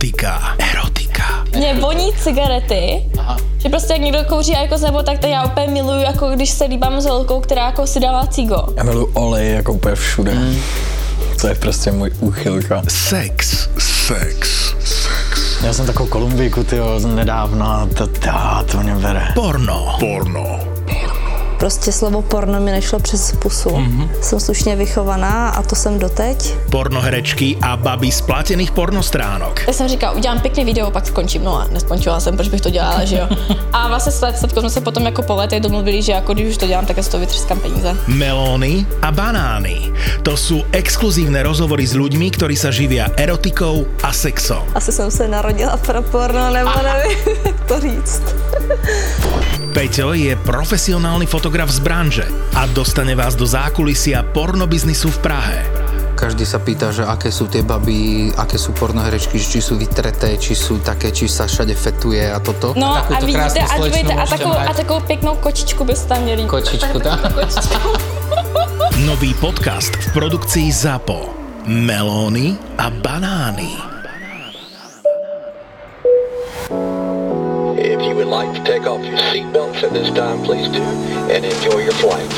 Erotika. Erotika. Mě voní cigarety, Aha. že prostě jak někdo kouří jako nebo tak, tak já úplně miluju, jako když se líbám s holkou, která jako si dává cigo. Já miluju olej jako úplně všude. Mm. To je prostě můj úchylka. Sex. Sex. Sex. Já jsem takovou Kolumbíku, tyjo, nedávno a to, to, to mě bere. Porno. Porno. Prostě slovo porno mi nešlo přes pusu. Mm-hmm. Jsem slušně vychovaná a to jsem doteď. Pornoherečky a baby z platených pornostránok. Já jsem říkala, udělám pěkný video, pak skončím. No a neskončila jsem, proč bych to dělala, že jo. A vlastně s Statkou jsme se potom jako po letech domluvili, že jako když už to dělám, tak já toho vytřeskám peníze. Melóny a banány. To sú exkluzívne rozhovory s ľuďmi, ktorí sa živia erotikou a sexom. Asi jsem se narodila pro porno, nebo nevím, jak to říct. Peťo je profesionálny fotograf z branže a dostane vás do zákulisia pornobiznisu v Prahe. Každý sa pýta, že aké sú tie baby, aké sú pornoherečky, či sú vytreté, či sú také, či sa všade fetuje a toto. No a, Takúto vidíte, a, slečnu a, mať. a takovou pěknou kočičku byste tam měli. Kočičku, tak? Nový podcast v produkcii ZAPO. Melóny a banány. If you would like to take off your seatbelts at this time, please do, and enjoy your flight.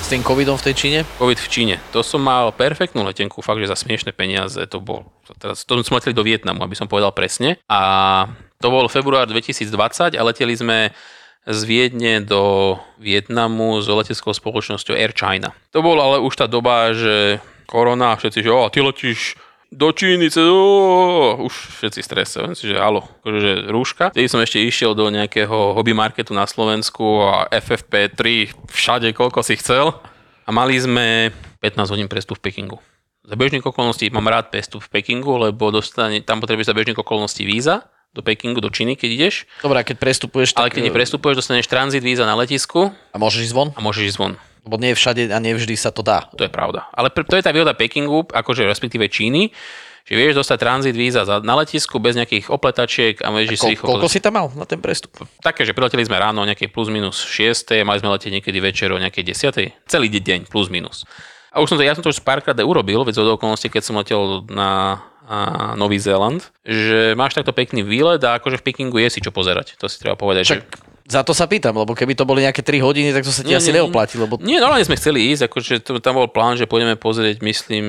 s tým covidom v tej Číne? COVID v Číne. To som mal perfektnú letenku, fakt, že za smiešné peniaze to bol. Teraz, to sme leteli do Vietnamu, aby som povedal presne. A to bol február 2020 a leteli sme z Viedne do Vietnamu s leteckou spoločnosťou Air China. To bola ale už tá doba, že korona, všetci, že o, ty letíš do Číny, cez, o, už všetci stresovali, že halo, akože že rúška. Vtedy som ešte išiel do nejakého hobby marketu na Slovensku a FFP3 všade, koľko si chcel. A mali sme 15 hodín prestup v Pekingu. Za bežných okolností mám rád prestup v Pekingu, lebo dostane, tam potrebuješ za bežných okolností víza do Pekingu, do Číny, keď ideš. Dobre, keď prestupuješ, Ale tak... keď neprestupuješ, dostaneš tranzit víza na letisku A môžeš ísť von? a môžeš ísť von. Lebo nie všade a nevždy sa to dá. To je pravda. Ale to je tá výhoda Pekingu, akože respektíve Číny, že vieš dostať tranzit víza za, na letisku bez nejakých opletačiek a vieš, si Ko, rýchlo... koľko si tam mal na ten prestup? Také, že prileteli sme ráno o nejakej plus minus 6, mali sme letieť niekedy večer o nejakej 10. Celý deň plus minus. A už som to, ja som to už párkrát urobil, veď z okolností, keď som letel na a Nový Zéland, že máš takto pekný výlet a akože v Pekingu je si čo pozerať. To si treba povedať. Však že... za to sa pýtam, lebo keby to boli nejaké 3 hodiny, tak to sa ti Nie, asi nie, neoplatí, lebo Nie, normálne sme chceli ísť, akože tam bol plán, že pôjdeme pozrieť, myslím,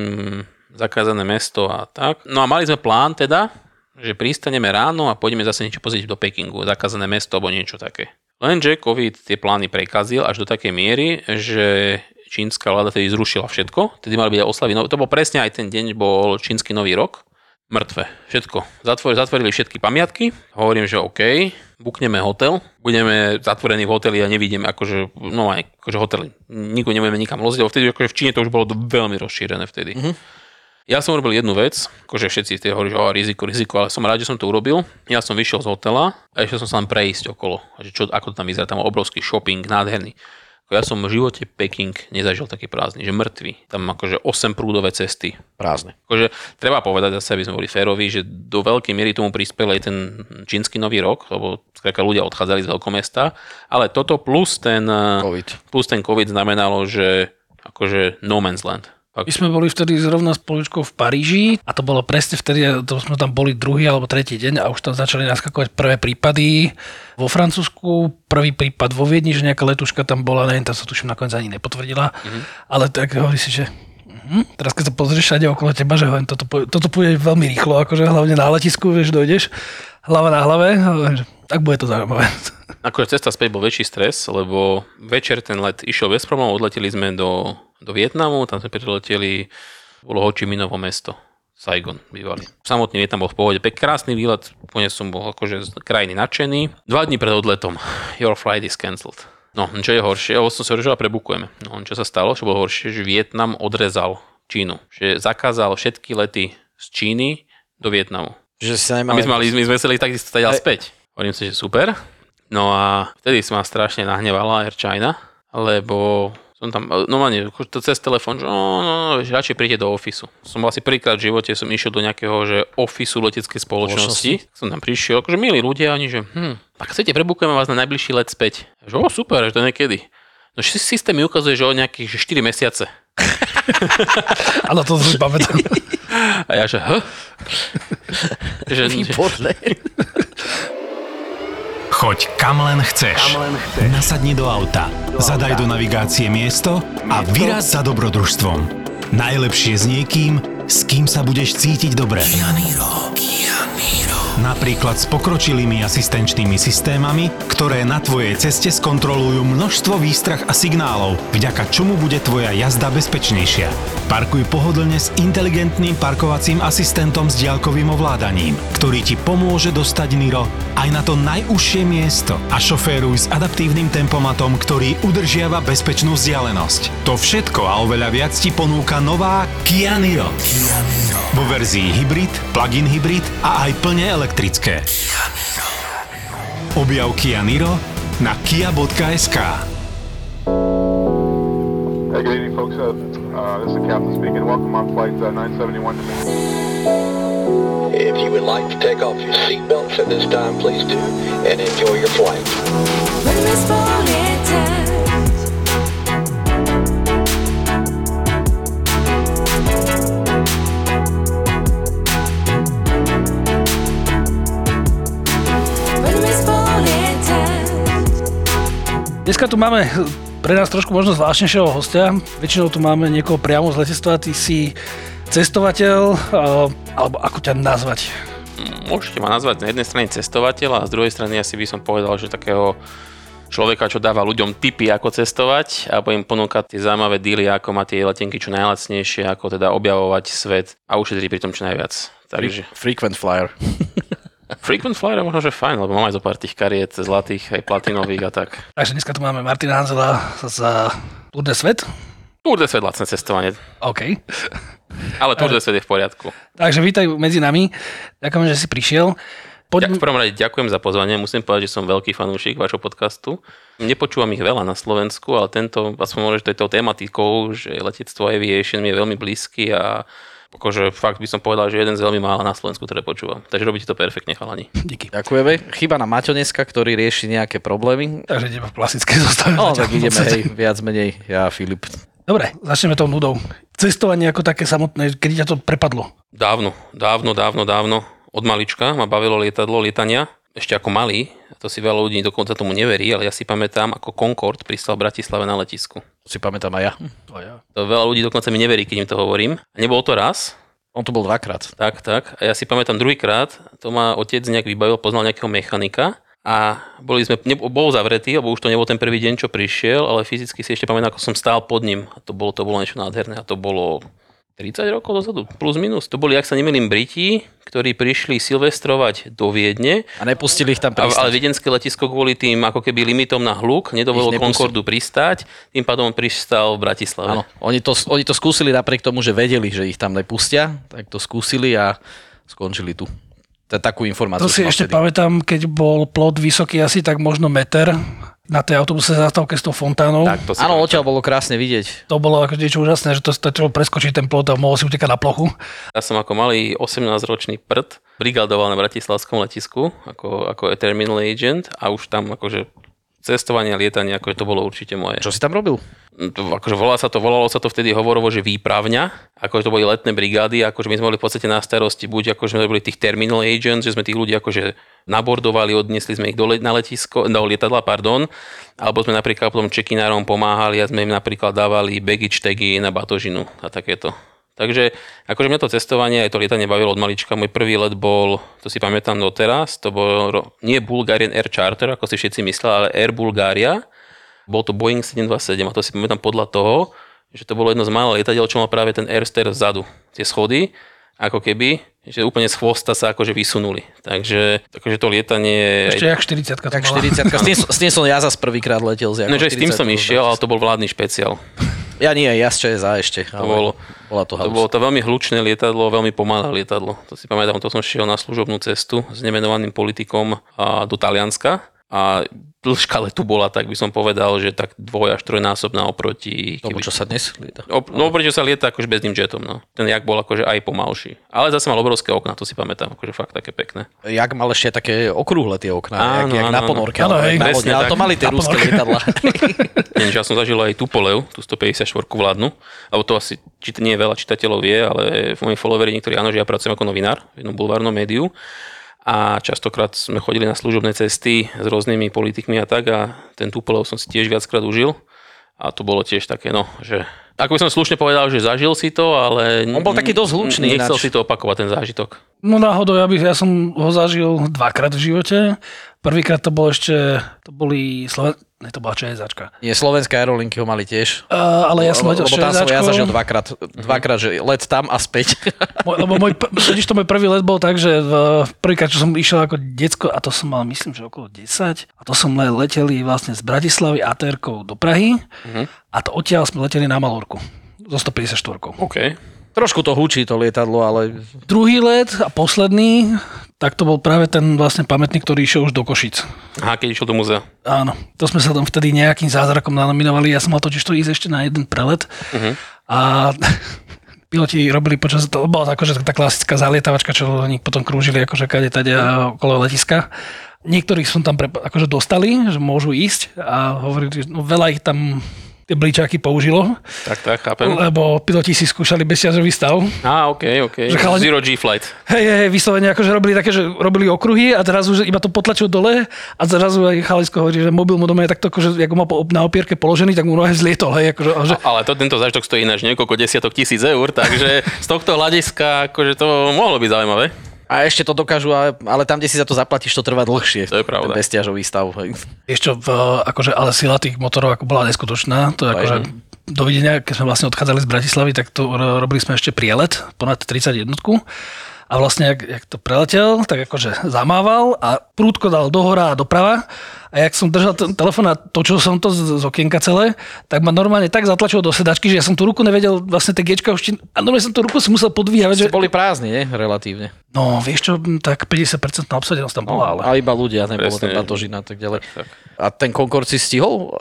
zakázané mesto a tak. No a mali sme plán teda, že pristaneme ráno a pôjdeme zase niečo pozrieť do Pekingu, zakázané mesto alebo niečo také. Lenže COVID tie plány prekazil až do takej miery, že čínska vláda tedy zrušila všetko. Tedy mali byť oslavy. No, to bol presne aj ten deň, bol čínsky nový rok. Mŕtve. Všetko. Zatvor, zatvorili všetky pamiatky. Hovorím, že OK, bukneme hotel. Budeme zatvorení v hoteli a nevidíme akože, no aj akože hotely. Nikto nebudeme nikam loziť, lebo vtedy akože v Číne to už bolo veľmi rozšírené vtedy. Mm-hmm. Ja som urobil jednu vec, akože všetci tie hovorí, že o, riziko, riziko, ale som rád, že som to urobil. Ja som vyšiel z hotela a ešte som sa len prejsť okolo. Že čo, ako to tam vyzerá, tam obrovský shopping, nádherný. Ja som v živote Peking nezažil taký prázdny, že mŕtvy. Tam akože 8 prúdové cesty. prázdne. Akože treba povedať zase, aby sme boli féroví, že do veľkej miery tomu prispel aj ten čínsky nový rok, lebo skrátka ľudia odchádzali z veľkomesta, ale toto plus ten COVID. plus ten COVID znamenalo, že akože no man's land. My sme boli vtedy zrovna s poličkou v Paríži a to bolo presne vtedy, to sme tam boli druhý alebo tretí deň a už tam začali naskakovať prvé prípady. Vo Francúzsku prvý prípad vo Viedni, že nejaká letuška tam bola, neviem, tam sa tuším nakoniec ani nepotvrdila, mm-hmm. ale tak hovorí si, že Mhm. Teraz keď sa pozrieš všade okolo teba, že hovorím, toto, toto pôjde veľmi rýchlo, akože hlavne na letisku, vieš, dojdeš, hlava na hlave, hovorím, že tak bude to zaujímavé. Akože cesta späť bol väčší stres, lebo večer ten let išiel bez problémov, odleteli sme do, do Vietnamu, tam sme prileteli, bolo Ho Chi Minhovo mesto. Saigon bývali. Samotný Vietnam bol v pohode. Pek krásny výlet, úplne som bol akože z krajiny nadšený. Dva dní pred odletom. Your flight is cancelled. No, čo je horšie, ja som si hovoril, že prebukujeme. No, čo sa stalo, čo bolo horšie, že Vietnam odrezal Čínu. Že zakázal všetky lety z Číny do Vietnamu. Že sa A nemal... my sme, mali, my sme chceli takisto stať Aj- späť. Hovorím si, že super. No a vtedy sa ma strašne nahnevala Air China, lebo som tam, normálne, to cez telefón, že no, no, no, že radšej príde do ofisu. Som asi prvýkrát v živote, som išiel do nejakého, že ofisu leteckej spoločnosti. Som tam prišiel, akože milí ľudia, oni, že hm, tak chcete, prebukujeme vás na najbližší let späť. Že o, super, že to niekedy. No sy- systém mi ukazuje, že o nejakých že 4 mesiace. Ale to si pamätám. A ja že, h? že, Výborné. Choď kam len chceš. Nasadni do auta, zadaj do navigácie miesto a vyraz za dobrodružstvom. Najlepšie s niekým, s kým sa budeš cítiť dobre. Napríklad s pokročilými asistenčnými systémami, ktoré na tvojej ceste skontrolujú množstvo výstrach a signálov, vďaka čomu bude tvoja jazda bezpečnejšia. Parkuj pohodlne s inteligentným parkovacím asistentom s diaľkovým ovládaním, ktorý ti pomôže dostať Niro aj na to najúžšie miesto a šoféruj s adaptívnym tempomatom, ktorý udržiava bezpečnú vzdialenosť. To všetko a oveľa viac ti ponúka nová Kia Niro. Vo verzii hybrid, plug-in hybrid a aj plne elektrické. Objav Kia Niro na kia.sk. Hey, good evening, folks. Uh, uh, this is the captain speaking. Welcome on flight uh, 971 to If you would like to take off your seatbelts at this time, please do, and enjoy your flight. Dneska tu máme pre nás trošku možno zvláštnejšieho hostia. Väčšinou tu máme niekoho priamo z letectva. Ty si cestovateľ, alebo ako ťa nazvať? Môžete ma nazvať na jednej strane cestovateľa a z druhej strany asi by som povedal, že takého človeka, čo dáva ľuďom tipy, ako cestovať alebo im ponúka tie zaujímavé díly, ako má tie letenky čo najlacnejšie, ako teda objavovať svet a ušetriť pri tom čo najviac. Takže Frequent flyer. Frequent flyer je možno, že fajn, lebo mám aj zo pár tých kariet zlatých, aj platinových a tak. Takže dneska tu máme Martina Hanzela za Tour de Svet. Tour de Svet lacné cestovanie. OK. Ale Tour de Svet je v poriadku. Takže vítaj medzi nami. Ďakujem, že si prišiel. Poďme... V prvom rade ďakujem za pozvanie. Musím povedať, že som veľký fanúšik vášho podcastu. Nepočúvam ich veľa na Slovensku, ale tento, aspoň môže, že touto tematikou, že letectvo aviation mi je veľmi blízky a akože fakt by som povedal, že jeden z veľmi mála na Slovensku, ktoré počúvam. Takže robíte to perfektne, chalani. Díky. Ďakujeme. Chyba na Maťo dneska, ktorý rieši nejaké problémy. Takže ideme v klasickej zostave. No, tak ideme, hej, viac menej, ja a Filip. Dobre, začneme tou nudou. Cestovanie ako také samotné, kedy ťa to prepadlo? Dávno, dávno, dávno, dávno. Od malička ma bavilo lietadlo, lietania. Ešte ako malý, to si veľa ľudí dokonca tomu neverí, ale ja si pamätám, ako Concorde pristal v Bratislave na letisku. To si pamätám aj ja. To ja. To veľa ľudí dokonca mi neverí, keď im to hovorím. A nebolo to raz, On tu bol dvakrát. Tak, tak. A ja si pamätám druhýkrát, to ma otec nejak vybavil, poznal nejakého mechanika a boli sme, ne, bol zavretý, lebo už to nebol ten prvý deň, čo prišiel, ale fyzicky si ešte pamätám, ako som stál pod ním a to bolo, to bolo niečo nádherné a to bolo 30 rokov dozadu, plus minus. To boli, ak sa nemýlim, Briti, ktorí prišli silvestrovať do Viedne. A nepustili ich tam pristať. ale viedenské letisko kvôli tým ako keby limitom na hluk nedovolilo. Concordu pristáť, tým pádom on pristal v Bratislave. Áno, oni to, oni to skúsili napriek tomu, že vedeli, že ich tam nepustia, tak to skúsili a skončili tu. To je takú informáciu. To si ešte pamätám, keď bol plot vysoký asi tak možno meter na tej autobuse zastávke s tou fontánou. Tak, to si Áno, odtiaľ bolo krásne vidieť. To bolo ako niečo úžasné, že to stačilo preskočiť ten plot a mohol si utekať na plochu. Ja som ako malý 18-ročný prd brigadoval na Bratislavskom letisku ako, ako terminal agent a už tam akože cestovanie lietanie, akože to bolo určite moje. Čo si tam robil? To, akože volalo sa to, volalo sa to vtedy hovorovo, že výpravňa, akože to boli letné brigády, akože my sme boli v podstate na starosti, buď akože sme boli tých terminal agents, že sme tých ľudí akože nabordovali, odniesli sme ich do, let- na letisko, do lietadla, pardon, alebo sme napríklad potom čekinárom pomáhali a sme im napríklad dávali baggage tagy na batožinu a takéto. Takže akože mňa to cestovanie aj to lietanie bavilo od malička. Môj prvý let bol, to si pamätám doteraz, to bol nie Bulgarian Air Charter, ako si všetci mysleli, ale Air Bulgaria. Bol to Boeing 727 a to si pamätám podľa toho, že to bolo jedno z mála lietadiel, čo mal práve ten airstair vzadu. Tie schody, ako keby, že úplne z chvosta sa akože vysunuli. Takže akože to lietanie... Ešte jak 40 to Tak mala. 40 s, tým, s tým som ja zase prvýkrát letel. Z No, že s tým som išiel, ale to bol vládny špeciál. Ja nie, ja z ČSA ešte. To ale bolo, bola to to bolo to veľmi hlučné lietadlo, veľmi pomalé lietadlo. To si pamätám, to som šiel na služobnú cestu s nemenovaným politikom do Talianska. A dĺžka letu bola, tak by som povedal, že tak dvoj až trojnásobná oproti... Tomu, čo sa dnes lieta. Op, no oproti, čo sa lieta akože bezným jetom, no. Ten jak bol akože aj pomalší. Ale zase mal obrovské okna, to si pamätám, akože fakt také pekné. Jak mal ešte také okrúhle tie okná, Áno, jak, jak áno, na ponorke, Áno, ale, hej, na presne ale tak. to mali tie ruské lietadla. Že ja som zažil aj Tupolev, tú 154 vládnu, lebo to asi či, nie veľa čitateľov vie, ale v mojich followeri niektorí áno, že ja pracujem ako novinár v jednom bulvárnom médiu a častokrát sme chodili na služobné cesty s rôznymi politikmi a tak a ten Tupolev som si tiež viackrát užil a to bolo tiež také, no, že ako by som slušne povedal, že zažil si to, ale... On bol taký dosť hlučný Nechcel ináč. si to opakovať, ten zážitok. No náhodou, ja, by, ja som ho zažil dvakrát v živote. Prvýkrát to bolo ešte, to boli Sloven... Ne, to bola ČSAčka. Nie, slovenské aerolinky ho mali tiež. Uh, ale ja som letel lebo tam som ja zažil dvakrát, dvakrát, že let tam a späť. Môj, lebo môj, vidíš, to môj prvý let bol tak, že v, prvýkrát, čo som išiel ako decko, a to som mal, myslím, že okolo 10, a to som le, leteli vlastne z Bratislavy ATR-kou do Prahy, a to odtiaľ sme leteli na Malorku. So 154. OK. Trošku to hučí to lietadlo, ale Druhý let a posledný, tak to bol práve ten vlastne pamätník, ktorý išiel už do Košic. Aha, keď išiel do muzea. Áno, to sme sa tam vtedy nejakým zázrakom nanominovali. Ja som mal totiž to ísť ešte na jeden prelet. Mhm. A piloti robili počas, to bola akože tá klasická zalietavačka, čo oni potom krúžili akože kade tade okolo letiska. Niektorých som tam pre, akože dostali, že môžu ísť a hovorili, no veľa ich tam tie bličáky použilo, Tak, tak, chápem. lebo piloti si skúšali bezťažový stav. Á, OK, OK. Že chalani- Zero G flight. Hej, hej, vyslovene akože robili také, že robili okruhy a zrazu že iba to potlačil dole a zrazu aj Chalisko hovorí, že mobil mu doma je takto, akože, ako má na opierke položený, tak mu nohe zlietol, hej, akože, že, Ale to, tento zážitok stojí ináč niekoľko desiatok tisíc eur, takže z tohto hľadiska akože to mohlo byť zaujímavé. A ešte to dokážu, ale, tam, kde si za to zaplatíš, to trvá dlhšie. To je pravda. Ten bezťažový stav. v, akože, ale sila tých motorov ako bola neskutočná, to je akože, dovidenia, keď sme vlastne odchádzali z Bratislavy, tak to ro- robili sme ešte prielet, ponad 30 jednotku. A vlastne, jak, jak to preletel, tak akože zamával a prúdko dal dohora a doprava. A jak som držal ten telefón a točil som to z, z okienka celé, tak ma normálne tak zatlačilo do sedačky, že ja som tú ruku nevedel, vlastne tie gečka už... ti- A normálne som tú ruku si musel podvíjať. Že, Boli prázdni, nie? Relatívne. no, vieš čo, tak 50% obsadenosť tam bola, ale... A iba ľudia, nebolo tam batožina a tak ďalej. A ten Concorde si stihol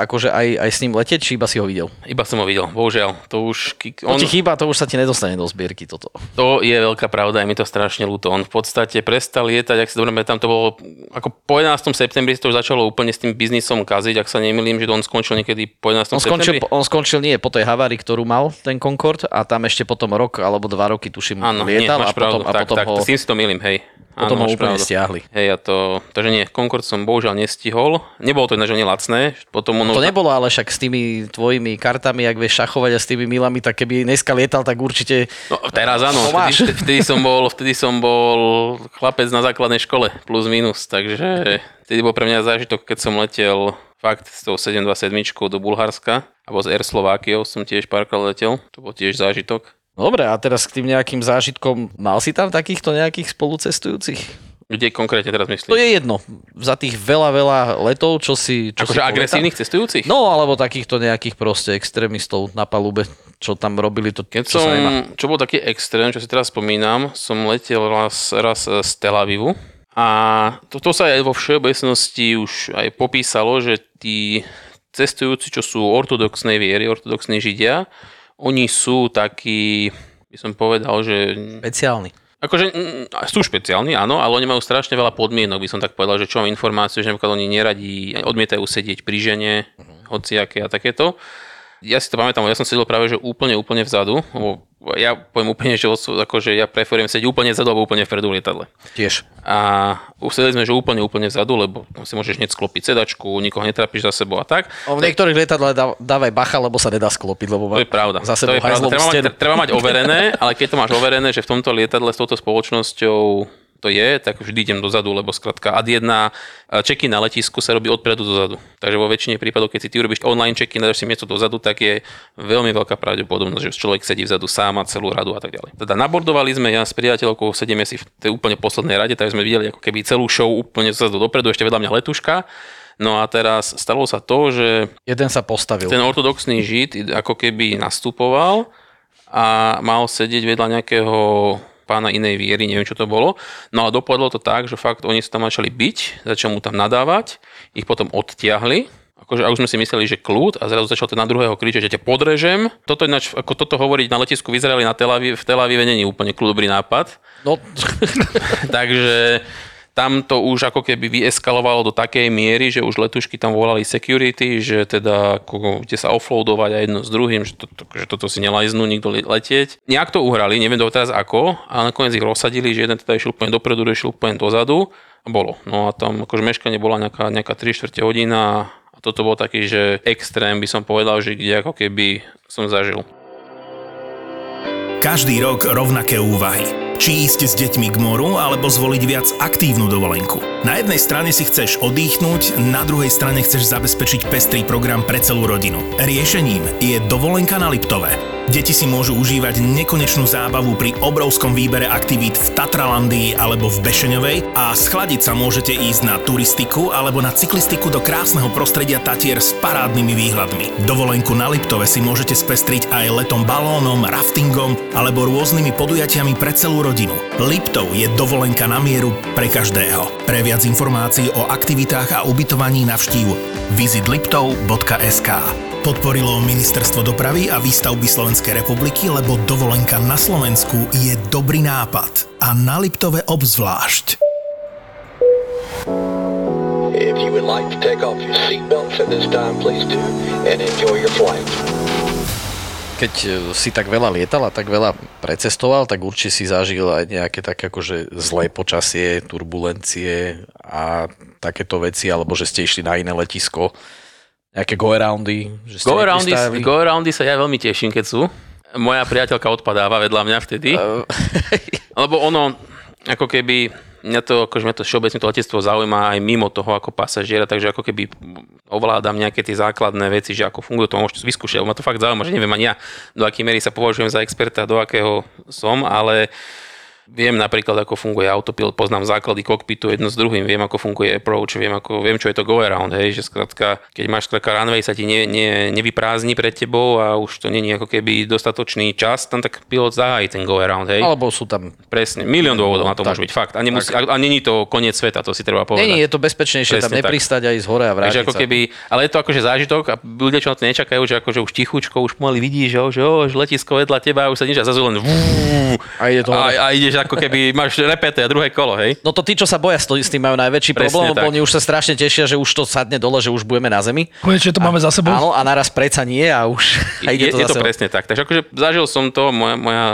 akože aj, aj s ním letieť, či iba si ho videl? Iba som ho videl, bohužiaľ. To už... ki- To On, ti chýba, to už sa ti nedostane do zbierky toto. to je veľká pravda, je mi to strašne ľúto. On v podstate prestal lietať, ak si dobre tam to bolo, ako po 11. septembri to už začalo úplne s tým biznisom kaziť, ak sa nemýlim, že on skončil niekedy po 11. On skončil, septembri. on skončil nie po tej havárii, ktorú mal ten Concorde a tam ešte potom rok alebo dva roky tuším Áno, nie, lietal máš a potom, pravdu. a tak, potom tak, ho, tým si to milím, hej. Potom ho úplne pravdu. stiahli. Hej, ja to, takže nie, Concord som bohužiaľ nestihol. Nebolo to ináč ani lacné. Potom ono, To nebolo ale však s tými tvojimi kartami, ak vieš šachovať a s tými milami, tak keby dneska lietal, tak určite... No, teraz áno, vtedy, vtedy, som bol, vtedy som bol chlapec na základnej škole, plus minus, takže vtedy bol pre mňa zážitok, keď som letel fakt s tou 727 do Bulharska, alebo z Air Slovakiou som tiež párkrát letel, to bol tiež zážitok. Dobre, a teraz k tým nejakým zážitkom, mal si tam takýchto nejakých spolucestujúcich? Kde konkrétne teraz myslíš? To je jedno. Za tých veľa, veľa letov, čo si... Čo Akože agresívnych cestujúcich? No, alebo takýchto nejakých proste extrémistov na palube, čo tam robili to, Keď čo som, sa nemá. čo bol taký extrém, čo si teraz spomínam, som letel raz, raz z Tel Avivu a to, to sa aj vo všeobecnosti už aj popísalo, že tí cestujúci, čo sú ortodoxnej viery, ortodoxní židia, oni sú takí, by som povedal, že Špeciálny. Akože mm, sú špeciálni, áno, ale oni majú strašne veľa podmienok, by som tak povedal, že čo mám informáciu, že napríklad oni neradí, odmietajú sedieť pri žene, hociaké a takéto. Ja si to pamätám, ja som sedel práve, že úplne, úplne vzadu, lebo ja poviem úplne, že akože ja preferujem sedieť úplne vzadu alebo úplne vpredu lietadle. Tiež. A usedeli sme, že úplne, úplne vzadu, lebo tam si môžeš hneď sklopiť sedačku, nikoho netrápiš za sebou a tak. O, v niektorých lietadlách dá, dávaj bacha, lebo sa nedá sklopiť, lebo To je pravda. za to sebou je pravda. Treba, mať, treba mať overené, ale keď to máš overené, že v tomto lietadle s touto spoločnosťou to je, tak vždy idem dozadu, lebo skrátka ad jedna check na letisku sa robí odpredu dozadu. Takže vo väčšine prípadov, keď si ty urobíš online check-in a dáš si miesto dozadu, tak je veľmi veľká pravdepodobnosť, že človek sedí vzadu sám a celú radu a tak ďalej. Teda nabordovali sme, ja s priateľkou sedíme si v tej úplne poslednej rade, takže sme videli ako keby celú show úplne dozadu dopredu, ešte vedľa mňa letuška. No a teraz stalo sa to, že Jeden sa postavil. ten ortodoxný žid ako keby nastupoval a mal sedieť vedľa nejakého pána inej viery, neviem čo to bolo. No a dopadlo to tak, že fakt oni sa tam začali byť, začali mu tam nadávať, ich potom odtiahli, akože a už sme si mysleli, že kľud a zrazu začal ten na druhého kričať, že ťa podrežem. Toto ináč, ako toto hovoriť na letisku v Izraeli na Tel Aviv, v Tel Avive není úplne kľudobný nápad. No, Takže tam to už ako keby vyeskalovalo do takej miery, že už letušky tam volali security, že teda budete sa offloadovať aj jedno s druhým, že, to, to, že toto si nelajznú nikto le- letieť. Nejak to uhrali, neviem do teraz ako, ale nakoniec ich rozsadili, že jeden teda išiel úplne dopredu, druhý išiel úplne dozadu a bolo. No a tam akože meškanie bola nejaká, nejaká 3 čtvrte hodina a toto bol taký, že extrém by som povedal, že kde ako keby som zažil. Každý rok rovnaké úvahy. Či ísť s deťmi k moru, alebo zvoliť viac aktívnu dovolenku. Na jednej strane si chceš oddychnúť, na druhej strane chceš zabezpečiť pestrý program pre celú rodinu. Riešením je dovolenka na Liptove. Deti si môžu užívať nekonečnú zábavu pri obrovskom výbere aktivít v Tatralandii alebo v Bešeňovej a schladiť sa môžete ísť na turistiku alebo na cyklistiku do krásneho prostredia Tatier s parádnymi výhľadmi. Dovolenku na Liptove si môžete spestriť aj letom balónom, raftingom alebo rôznymi podujatiami pre celú rodinu. Liptov je dovolenka na mieru pre každého. Pre viac informácií o aktivitách a ubytovaní navštív visitliptov.sk Podporilo Ministerstvo dopravy a výstavby Slovenskej republiky, lebo dovolenka na Slovensku je dobrý nápad. A na Liptove obzvlášť. If you would like to take off your seatbelts at this time, please do, and enjoy your flight. Keď e, si tak veľa lietal a tak veľa precestoval, tak určite si zažil aj nejaké také akože zlé počasie, turbulencie a takéto veci, alebo že ste išli na iné letisko, nejaké go-aroundy. Že ste Go aroundy, nepristáli. go aroundy sa ja veľmi teším, keď sú. Moja priateľka odpadáva vedľa mňa vtedy. Lebo ono, ako keby, mňa to, akože mňa to všeobecne to letectvo zaujíma aj mimo toho ako pasažiera, takže ako keby ovládam nejaké tie základné veci, že ako funguje to, môžete vyskúšať. Ma to fakt zaujíma, že neviem ani ja, do akej miery sa považujem za experta, do akého som, ale Viem napríklad, ako funguje autopilot, poznám základy kokpitu jedno s druhým, viem, ako funguje approach, viem, ako, viem čo je to go around, hej, že skrátka, keď máš skrátka runway, sa ti ne, ne, nevyprázdni pred tebou a už to není ako keby dostatočný čas, tam tak pilot zahájí ten go around, hej. Alebo sú tam... Presne, milión dôvodov na to Tak. môže byť, fakt. A, nemusí, a, a není to koniec sveta, to si treba povedať. Nie, je to bezpečnejšie tam Presne tak. nepristať aj z hore a vrátiť Takže ako keby, ale je to akože zážitok a ľudia, čo na to nečakajú, že akože už tichučko, už pomaly vidíš, že, že, že letisko vedľa teba už sa nič a zrazu len A ide to a, a ideš ako keby, máš repete a druhé kolo, hej? No to tí, čo sa boja, s tým majú najväčší Presne problém, lebo tak. oni už sa strašne tešia, že už to sadne dole, že už budeme na zemi. Konečne to máme za sebou. Áno, a naraz preca nie a už a ide je, to je to presne tak. Takže akože zažil som to, moja, moja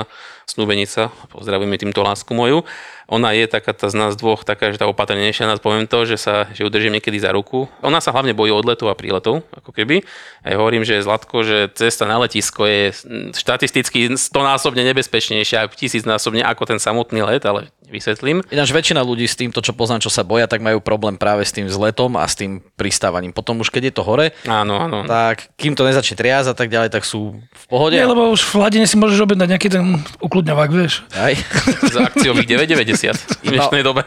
snúbenica, pozdravujeme týmto lásku moju, ona je taká tá z nás dvoch, taká, že tá opatrnejšia, nás poviem to, že sa že ju držím niekedy za ruku. Ona sa hlavne bojí odletov a príletov, ako keby. A ja hovorím, že Zlatko, že cesta na letisko je štatisticky stonásobne nebezpečnejšia, tisícnásobne ako ten samotný let, ale vysvetlím. Ináč väčšina ľudí s týmto, čo poznám, čo sa boja, tak majú problém práve s tým vzletom a s tým pristávaním. Potom už keď je to hore, Áno, áno. tak kým to nezačne triasť a tak ďalej, tak sú v pohode. Nie, lebo už v hladine si môžeš objednať nejaký ten ukludňovák, vieš. Aj. Za akciových 9,90 v dnešnej dobe.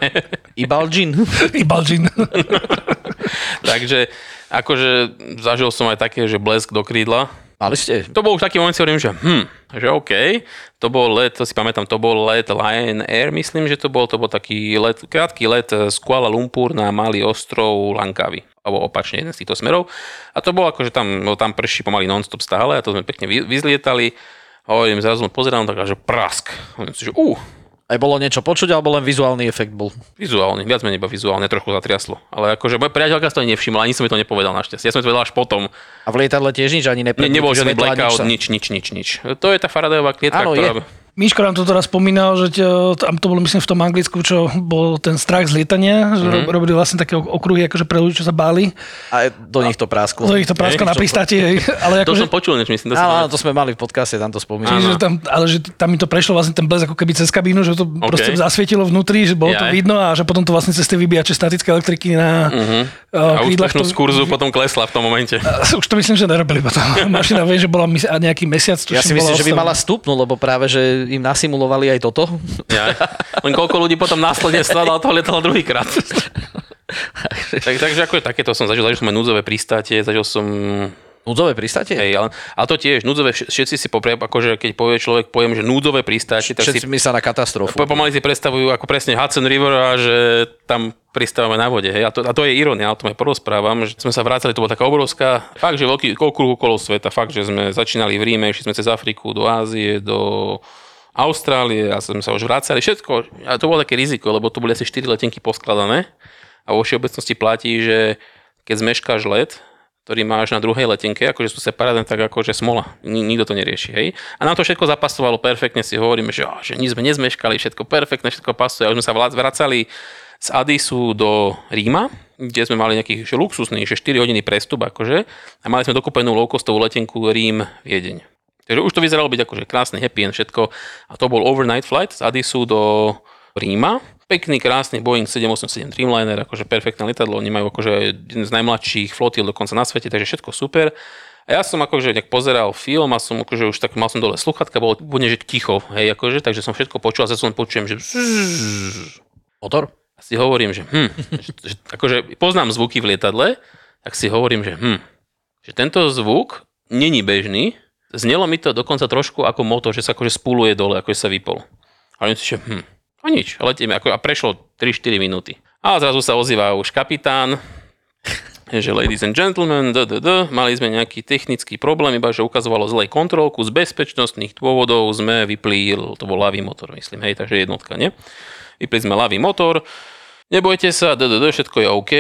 Ibalgin. Ibalgin. Takže akože zažil som aj také, že blesk do krídla. Mali ste? To bol už taký moment, si hovorím, že hm, že OK, to bol let, to si pamätám, to bol let Lion Air, myslím, že to bol, to bol taký let, krátky let z Kuala Lumpur na malý ostrov Langkawi alebo opačne jeden z týchto smerov. A to bolo ako, že tam, no, tam prší pomaly non-stop stále a to sme pekne vy- vyzlietali. Hovorím, zrazu pozerám tak, a že prask. Hovorím si, že uh, Aj bolo niečo počuť, alebo len vizuálny efekt bol? Vizuálne, viac menej iba vizuálne, trochu zatriaslo. Ale akože moja priateľka si to nevšimla, ani som mi to nepovedal našťastie. Ja som to vedel až potom. A v lietadle tiež nič, ani Ne, neprednutý nebol žiadny blackout, nič, nič, nič, nič. To je tá Faradayová klietka, Áno, ktorá... je. Miško nám to teraz spomínal, že tam to bolo myslím v tom Anglicku, čo bol ten strach z lietania, že Mhm. mm-hmm. robili vlastne také okruhy akože pre ľudí, čo sa báli. A do nich to prasklo. To ich to prasklo na pristáti, hej. ale To akože, som počul, než myslím. To Áno, áno, to sme mali v podcaste, tam to spomínali. Čiže tam, ale že tam mi to prešlo vlastne ten blesk ako keby cez kabínu, že to okay. proste zasvietilo vnútri, že bolo to Jaj. vidno a že potom to vlastne cez tie vybíjače statické elektriky na Uh-huh. uh, A krídlach úspešnosť to, kurzu potom klesla v tom momente. už to myslím, že nerobili potom. Mašina viem, že bola a nejaký mesiac. Ja si myslím, že by mala stupnúť, lebo práve, že im nasimulovali aj toto. Ja. Len koľko ľudí potom následne stádal toho letala druhýkrát. tak, takže ako takéto som zažil, zažil som aj núdzové pristátie, zažil som Núdzové pristátie? Hej, ale, ale to tiež, núdzové, vš- všetci si poprie, akože keď povie človek pojem, že núdzové pristátie, tak Všetci si myslia na katastrofu. po- pomaly si predstavujú ako presne Hudson River a že tam pristávame na vode. Hej. A, to, a to je ironia, o tom aj porozprávam, že sme sa vracali, to bola taká obrovská, fakt, že veľký okruh okolo sveta, fakt, že sme začínali v Ríme, išli sme cez Afriku, do Ázie, do Austrálie a sme sa už vracali, všetko. A to bolo také riziko, lebo to boli asi 4 letenky poskladané a vo všeobecnosti platí, že keď zmeškáš let, ktorý máš na druhej letenke, akože sú separátne, tak akože smola. Ni- nikto to nerieši, hej. A nám to všetko zapasovalo perfektne, si hovoríme, že, že nič sme nezmeškali, všetko perfektne, všetko pasuje. A už sme sa vracali z Adisu do Ríma, kde sme mali nejaký že že 4 hodiny prestup, akože, a mali sme dokúpenú low-costovú letenku Rím, Viedeň. Takže už to vyzeralo byť akože krásny happy end všetko. A to bol overnight flight z Adisu do Ríma. Pekný, krásny Boeing 787 Dreamliner, akože perfektné lietadlo, oni majú akože jeden z najmladších flotil dokonca na svete, takže všetko super. A ja som akože nejak pozeral film a som akože už tak mal som dole sluchatka, bolo úplne že ticho, hej, akože, takže som všetko počul a zase len počujem, že Motor? a si hovorím, že hm, že, že, akože poznám zvuky v lietadle, tak si hovorím, že hm, že tento zvuk není bežný, znelo mi to dokonca trošku ako motor, že sa akože spuluje dole, ako sa vypol. A oni si, že hm, a nič, letíme, ako, a prešlo 3-4 minúty. A zrazu sa ozýva už kapitán, že ladies and gentlemen, d, d, d, mali sme nejaký technický problém, iba že ukazovalo zlej kontrolku, z bezpečnostných dôvodov sme vypli, to bol ľavý motor, myslím, hej, takže jednotka, nie? Vypli sme ľavý motor, nebojte sa, d, d, d, všetko je OK,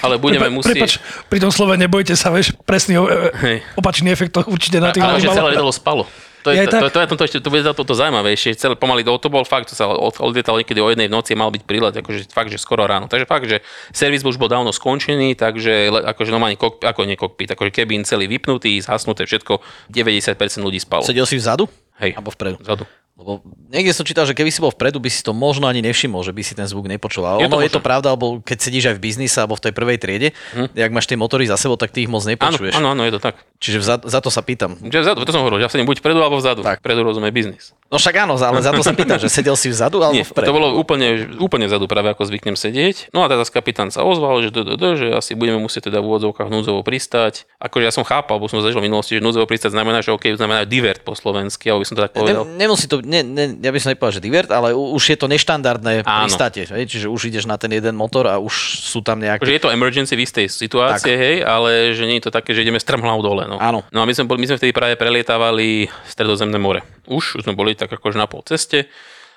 ale budeme Prepa- musieť... Prepač, pri tom slove nebojte sa, vieš, presný o- e, Hej. opačný efekt to určite na tých Ale že celé lietadlo spalo. To je, to, tak? to, to, je to, to, ešte, to bude za to, to zaujímavejšie. Celé pomaly, to, to bol fakt, to sa od- odlietalo niekedy o jednej v noci, mal byť prílet, akože fakt, že skoro ráno. Takže fakt, že servis už bol dávno skončený, takže akože normálne kok, ako nie kokpit, akože kebín celý vypnutý, zhasnuté všetko, 90% ľudí spalo. Sedel si vzadu? Hej, Alebo vpredu? vzadu. Lebo niekde som čítal, že keby si bol vpredu, by si to možno ani nevšimol, že by si ten zvuk nepočul. Ale Je ono to je to pravda, alebo keď sedíš aj v biznise alebo v tej prvej triede, hm. jak máš tie motory za sebou, tak ty ich moc nepočuješ. áno, áno, je to tak. Čiže za, za to sa pýtam. Že vzadu, to som hovoril, ja sedím buď vpredu alebo vzadu. Tak. Vpredu rozumie biznis. No však áno, ale za to sa pýtam, že sedel si vzadu alebo Nie, vpredu. to bolo úplne, úplne vzadu, práve ako zvyknem sedieť. No a teraz kapitán sa ozval, že, d, d, d, že asi budeme musieť teda v úvodzovkách núdzovo pristať. Akože ja som chápal, bo som zažil v minulosti, že núdzovo pristať znamená, že OK, znamená divert po slovensky, alebo by som to tak povedal. Ne, nemusí to, ne, ne, ja by som nepovedal, že divert, ale už je to neštandardné Áno. pristátie. hej? Čiže už ideš na ten jeden motor a už sú tam nejaké... Akože je to emergency v istej situácie, hej, ale že nie je to také, že ideme strmhlav dole. No. Áno. No a my sme, my sme vtedy práve prelietávali Stredozemné more. Už, už sme boli tak akože na pol ceste.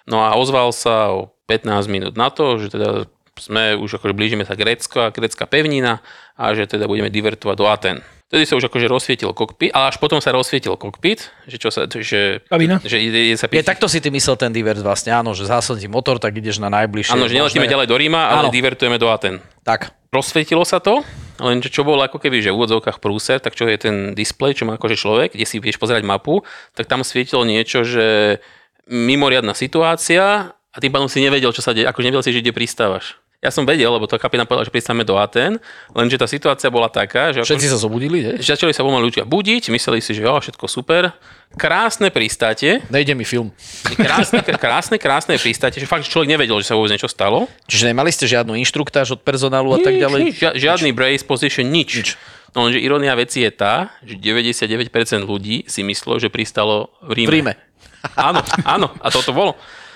No a ozval sa o 15 minút na to, že teda sme už akože blížime sa Grécko a grécka pevnina a že teda budeme divertovať do Aten. Vtedy sa už akože rozsvietil kokpit, ale až potom sa rozsvietil kokpit, že čo sa, že, Kabína? že ide, ide sa Je, takto si ty myslel ten divert vlastne, áno, že ti motor, tak ideš na najbližšie. Áno, že neletíme ďalej do Ríma, ale Áno. divertujeme do Aten. Tak. Rozsvietilo sa to, lenže čo bolo ako keby, že v úvodzovkách prúser, tak čo je ten displej, čo má akože človek, kde si vieš pozerať mapu, tak tam svietilo niečo, že mimoriadná situácia a tým pádom si nevedel, čo sa deje, akože nevedel si, že kde pristávaš. Ja som vedel, lebo to kapitán povedal, že pristávame do Aten, lenže tá situácia bola taká, že... Všetci sa zobudili, nie? že začali sa pomaly ľudia budiť, mysleli si, že jo, všetko super. Krásne pristátie, Nejde mi film. krásne, krásne, krásne pristátie, že fakt človek nevedel, že sa vôbec niečo stalo. Čiže nemali ste žiadnu inštruktáž od personálu a tak ďalej? Nič, žia- žiadny brace position, nič. nič. No lenže ironia veci je tá, že 99% ľudí si myslelo, že pristalo v Ríme. V Ríme. Áno, áno, a toto bolo.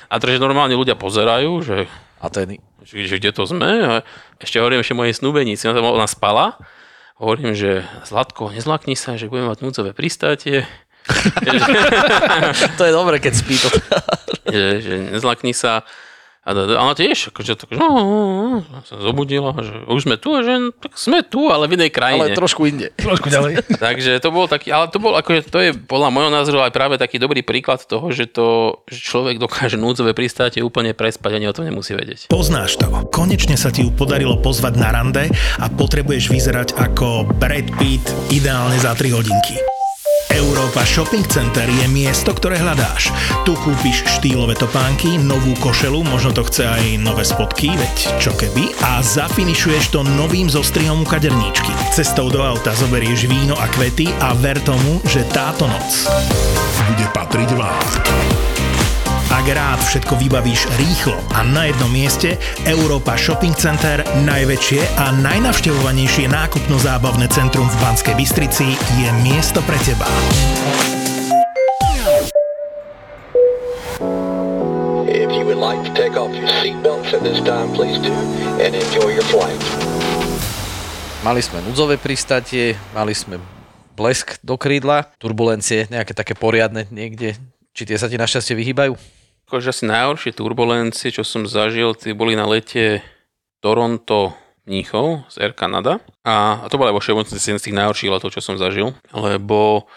A to, že normálne ľudia pozerajú, že, Ateny. že, že kde to sme. A ešte hovorím ešte mojej snúbenici, ona, ona spala. Hovorím, že Zlatko, nezlakni sa, že budeme mať núdzové pristátie. to je dobre, keď spí to. že, že nezlakni sa. A, ona tiež, akože, tak, že, no, no, no, sa zobudila, že už sme tu, že tak sme tu, ale v inej krajine. Ale trošku inde. Trošku ďalej. Takže to bol taký, ale to bol akože, to je podľa môjho názoru aj práve taký dobrý príklad toho, že to, že človek dokáže núdzové pristátie úplne prespať, ani o tom nemusí vedieť. Poznáš to. Konečne sa ti ju podarilo pozvať na rande a potrebuješ vyzerať ako Brad Pitt ideálne za 3 hodinky. Európa Shopping Center je miesto, ktoré hľadáš. Tu kúpiš štýlové topánky, novú košelu, možno to chce aj nové spotky, veď čo keby, a zafinišuješ to novým zostrihom kaderníčky. Cestou do auta zoberieš víno a kvety a ver tomu, že táto noc bude patriť vám. Ak rád všetko vybavíš rýchlo a na jednom mieste, Európa Shopping Center, najväčšie a najnavštevovanejšie nákupno-zábavné centrum v Banskej Bystrici je miesto pre teba. If you would like to take off your seatbelts at this time, please do, and enjoy your flight. Mali sme núdzové pristatie, mali sme blesk do krídla, turbulencie, nejaké také poriadne niekde. Či tie sa ti našťastie vyhýbajú? Akože asi najhoršie turbulencie, čo som zažil, tie boli na lete Toronto Mníchov z Air Canada. A, a to bola vo z tých najhorších letov, čo som zažil, lebo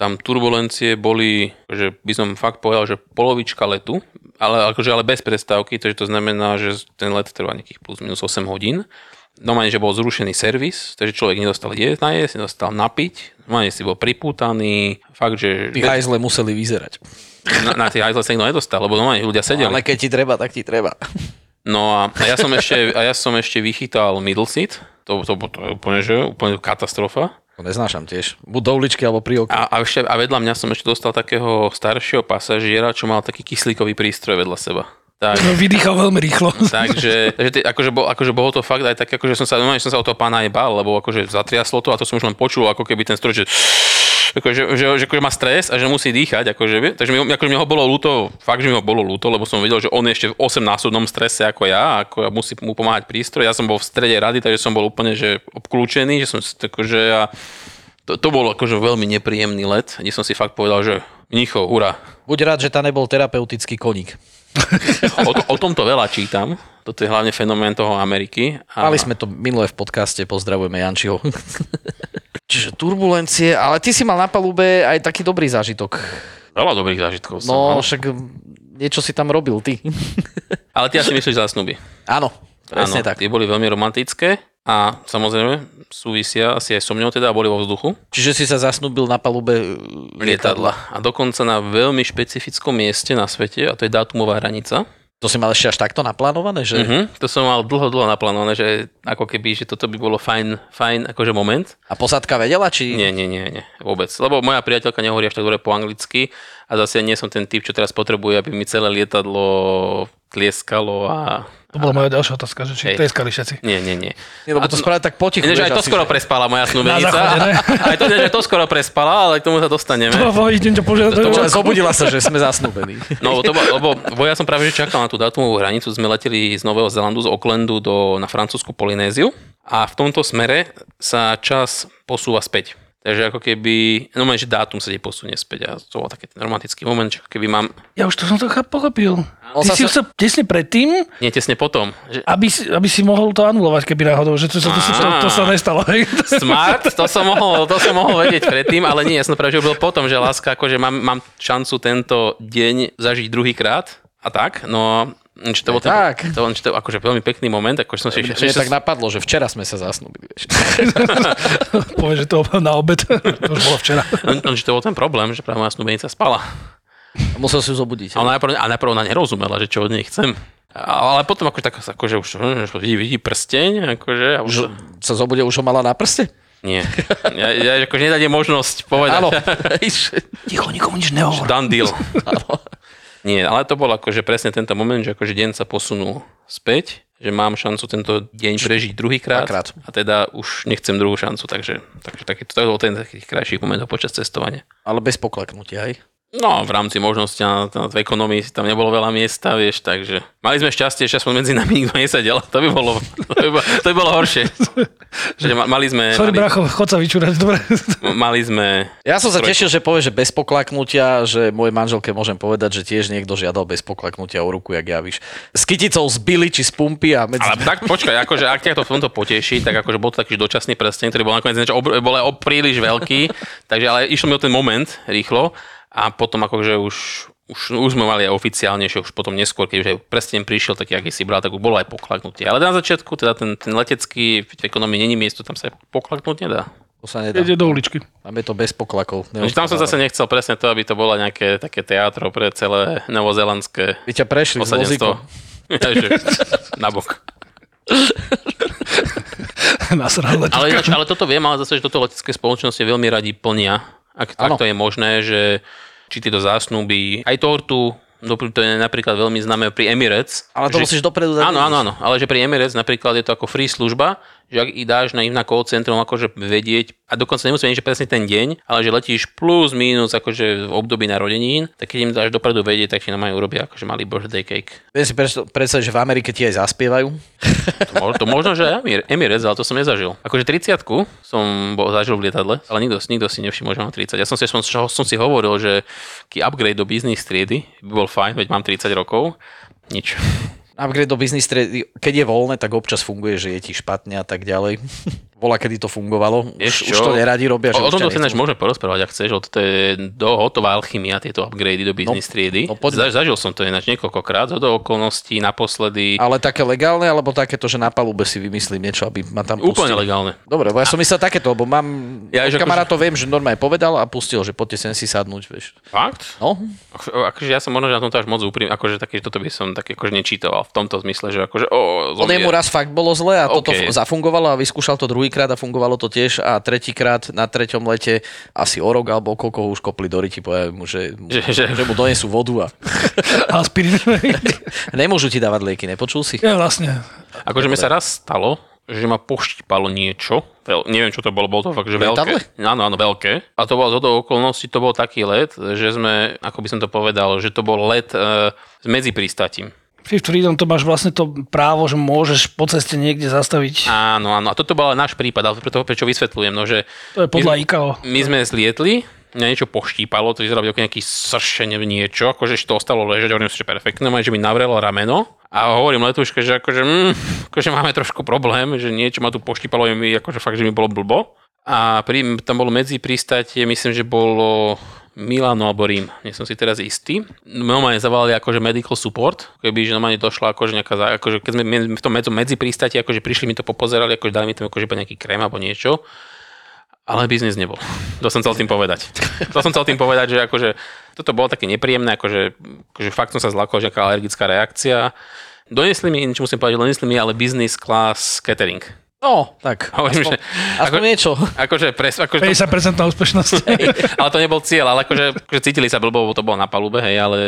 tam turbulencie boli, že by som fakt povedal, že polovička letu, ale, akože, ale bez prestávky, takže to znamená, že ten let trvá nejakých plus minus 8 hodín. Normálne, že bol zrušený servis, takže človek nedostal jesť, najesť, nedostal napiť, normálne si bol pripútaný, fakt, že... Tí hajzle museli vyzerať. Na, na tie hajzle sa nikto nedostal, lebo normálne ľudia sedeli. Ale keď ti treba, tak ti treba. No a, a ja som ešte, a ja som ešte vychytal middle seat, to, to, to, to je úplne, že, úplne katastrofa. To neznášam tiež. Buď do uličky alebo pri okne. A, a, ešte, a vedľa mňa som ešte dostal takého staršieho pasažiera, čo mal taký kyslíkový prístroj vedľa seba. Tak, No, vydýchal veľmi rýchlo. takže, takže ty, akože, bol, akože bolo to fakt aj tak, akože som sa, normálne som sa o toho pána aj bál, lebo akože zatriaslo to a to som už len počul, ako keby ten stroj, že akože, že, že, akože má stres a že musí dýchať, akože, takže mi, akože mi ho bolo ľúto, fakt, že mi ho bolo ľúto, lebo som videl, že on je ešte v 8-násobnom strese ako ja, ako ja musí mu pomáhať prístroj, ja som bol v strede rady, takže som bol úplne, že obklúčený, že som akože ja, to, to bol akože veľmi nepríjemný let, kde som si fakt povedal, že Mnichov, hurá. Buď rád, že tam nebol terapeutický koník. O, to, o tomto veľa čítam, toto je hlavne fenomén toho Ameriky. A... Mali sme to minulé v podcaste, pozdravujeme Jančiho. Čiže turbulencie, ale ty si mal na palube aj taký dobrý zážitok. Veľa dobrých zážitkov som No, mal. však niečo si tam robil ty. Ale ty asi myslíš zásnuby. Áno, presne Áno, tak. Tie boli veľmi romantické a samozrejme súvisia asi aj so mňou teda a boli vo vzduchu. Čiže si sa zasnúbil na palube e, Lietadla. A dokonca na veľmi špecifickom mieste na svete a to je dátumová hranica. To si mal ešte až takto naplánované? Že... Uh-huh. To som mal dlho, dlho naplánované, že ako keby, že toto by bolo fajn, fajn akože moment. A posádka vedela, či... Nie, nie, nie, nie, vôbec. Lebo moja priateľka nehovorí až tak dobre po anglicky a zase nie som ten typ, čo teraz potrebuje, aby mi celé lietadlo tlieskalo a... To bola moja ďalšia otázka, že či Hej. tlieskali všetci. Nie, nie, nie. Nie, lebo to spravia tak potichu. Ináč vieš, aj to skoro že- prespala moja snúbenica. Aj to, že to skoro prespala, ale k tomu sa dostaneme. To idem ťa požiadať. To, zobudila sa, že sme zasnúbení. No, to bol, lebo, lebo ja som práve že čakal na tú datumovú hranicu, sme leteli z Nového Zelandu, z Aucklandu do, na francúzsku Polynéziu a v tomto smere sa čas posúva späť. Takže ako keby, no že dátum sa ti posunie späť a to bol taký ten romantický moment, že ako keby mám, Ja už to som to cháp- pochopil. On Ty sa si sa- sa tesne predtým, nie tesne potom, že aby si, aby si mohol to anulovať, keby náhodou, že to, sa- to, to, to, to sa nestalo. hej. Smart, to som mohol, to som mohol vedieť predtým, ale nie, ja som práve, že bol potom, že láska, akože mám, mám šancu tento deň zažiť druhýkrát a tak, no či to bol ten, tak. to, či to, akože veľmi pekný moment, akože som si Mne tak napadlo, že včera sme sa zasnúbili. Povie, že to na obed. to už bolo včera. Že to bol ten problém, že práve moja snúbenica spala. Musel si ju zobudiť. A najprv, a najprv ona nerozumela, že čo od nej chcem. A- Ale potom akože, tak, akože už hm, vidí, vidí prsteň, akože, a už, Sa zobudil, už ho mala na prste? nie. Ja, ja akože nedá možnosť povedať. Áno. Ticho, nikomu nič nehovor. Done deal. Nie, ale to bol akože presne tento moment, že akože deň sa posunul späť, že mám šancu tento deň prežiť druhýkrát a teda už nechcem druhú šancu, takže, takže taký, to bol ten takých krajších momentov počas cestovania. Ale bez poklaknutia, hej? No, v rámci možnosti na, na, v ekonomii tam nebolo veľa miesta, vieš, takže mali sme šťastie, že aspoň medzi nami nikto nesedel, to by bolo, to by bolo, to by bolo horšie. že ma- mali sme, Sorry, mali, bracho, chod sa vyčúrať, dobre. mali sme Ja som sa Trojku. tešil, že povie, že bez poklaknutia, že mojej manželke môžem povedať, že tiež niekto žiadal bez poklaknutia o ruku, jak ja, víš. S kyticou z Billy či z pumpy a medzi... Ale tak počkaj, akože ak ťa to v tomto poteší, tak akože bol to taký dočasný prsteň, ktorý bol nakoniec niečo obr- bol ob- príliš veľký, takže ale išlo mi o ten moment rýchlo a potom akože už, už, už sme mali aj oficiálnejšie, už potom neskôr, keď už aj prsteň prišiel, taký aký si bral, tak bolo aj poklaknutie. Ale na začiatku, teda ten, ten letecký v ekonomii není miesto, tam sa aj poklaknúť nedá. To sa nedá. Ide do uličky. Tam je to bez poklakov. Tam som zase nechcel presne to, aby to bolo nejaké také teátro pre celé novozelandské Vy ťa prešli osadenstvo. Nabok. Nasral Ale, ale toto viem, ale zase, že toto letecké spoločnosti veľmi radi plnia, ak Áno. takto je možné, že či tieto zásnuby, aj tortu, to je napríklad veľmi známe pri Emirates. Ale to musíš dopredu Áno, áno, áno, ale že pri Emirates napríklad je to ako free služba, že ak i dáš na im na call centrum akože vedieť, a dokonca nemusí vedieť, že presne ten deň, ale že letíš plus minus akože v období narodenín, tak keď im dáš dopredu vedieť, tak ti na majú urobia akože malý birthday cake. Viem si predstav- predstaviť, že v Amerike ti aj zaspievajú. To, mo- to možno, že Emir- Emirates, ale to som nezažil. Akože 30 som bol, zažil v lietadle, ale nikto, nikto si nevšimol, že mám 30. Ja som si, som, som si hovoril, že taký upgrade do business triedy by bol fajn, veď mám 30 rokov. Nič. Upgrade do business triedy, keď je voľné, tak občas funguje, že je ti špatne a tak ďalej. Bola, kedy to fungovalo. Už, už to neradi robia. Že O, o tomto si ináč môžeme porozprávať, ak chceš, lebo to je do hotová alchymia, tieto upgrady do business triedy. no poďme. Zaž, zažil som to ináč niekoľkokrát, do okolností, naposledy. Ale také legálne, alebo takéto, že na palube si vymyslím niečo, aby ma tam Úplne pustili? legálne. Dobre, bo ja som myslel takéto, lebo mám Ja, že kamarátov viem, že normálne povedal a pustil, že poďte sem si sadnúť, vieš. Fakt? No. Ako- Akože ja som možno na tomto až moc úprim, akože také, toto by som tak akože nečítoval v tomto zmysle, že akože o, On jemu raz fakt bolo zle a toto OK. f- zafungovalo a vyskúšal to druhýkrát a fungovalo to tiež a tretíkrát na treťom lete asi o rok alebo koľko ho už kopli do ryti, povedali mu, že, Že- že, že- mu donesú vodu a Aspirín. nemôžu ti dávať lieky, nepočul si? ja vlastne. Akože mi sa raz stalo, že ma poštípalo niečo, veľ, neviem čo to bolo, bolo to fakt, že Lietadle? veľké. Áno, áno, veľké. A to bolo z okolností, to bol taký let, že sme, ako by som to povedal, že to bol let e, s medzipristatím. Fifth Freedom to máš vlastne to právo, že môžeš po ceste niekde zastaviť. Áno, áno. A toto bol náš prípad, ale preto prečo vysvetľujem, no, že To je podľa my, ICAO. my sme zlietli, mňa niečo poštípalo, to vyzeralo ako nejaký sršenie niečo, akože to ostalo ležať, hovorím si, že perfektné, že mi navrelo rameno a hovorím letuške, že akože, mm, akože máme trošku problém, že niečo ma tu poštípalo, mi akože fakt, že mi bolo blbo. A pri, tam bolo medzi pristátie, myslím, že bolo Milano alebo Rím, nie som si teraz istý. Normálne zavolali akože medical support, keby že normálne došla akože nejaká, akože keď sme v tom medzi, medzi pristáti, akože prišli mi to popozerali, akože dali mi tam akože nejaký krém alebo niečo. Ale biznis nebol. To som chcel tým povedať. To som chcel tým povedať, že akože toto bolo také nepríjemné, akože, akože fakt som sa zlakol, že nejaká alergická reakcia. Donesli mi, niečo musím povedať, donesli mi ale business class catering. No, tak. Hovorím, aspoň, že, aspoň niečo. Akože, pres, akože to, 50% úspešnosť. ale to nebol cieľ, ale akože, akože cítili sa blbo, to bolo na palube, hej, ale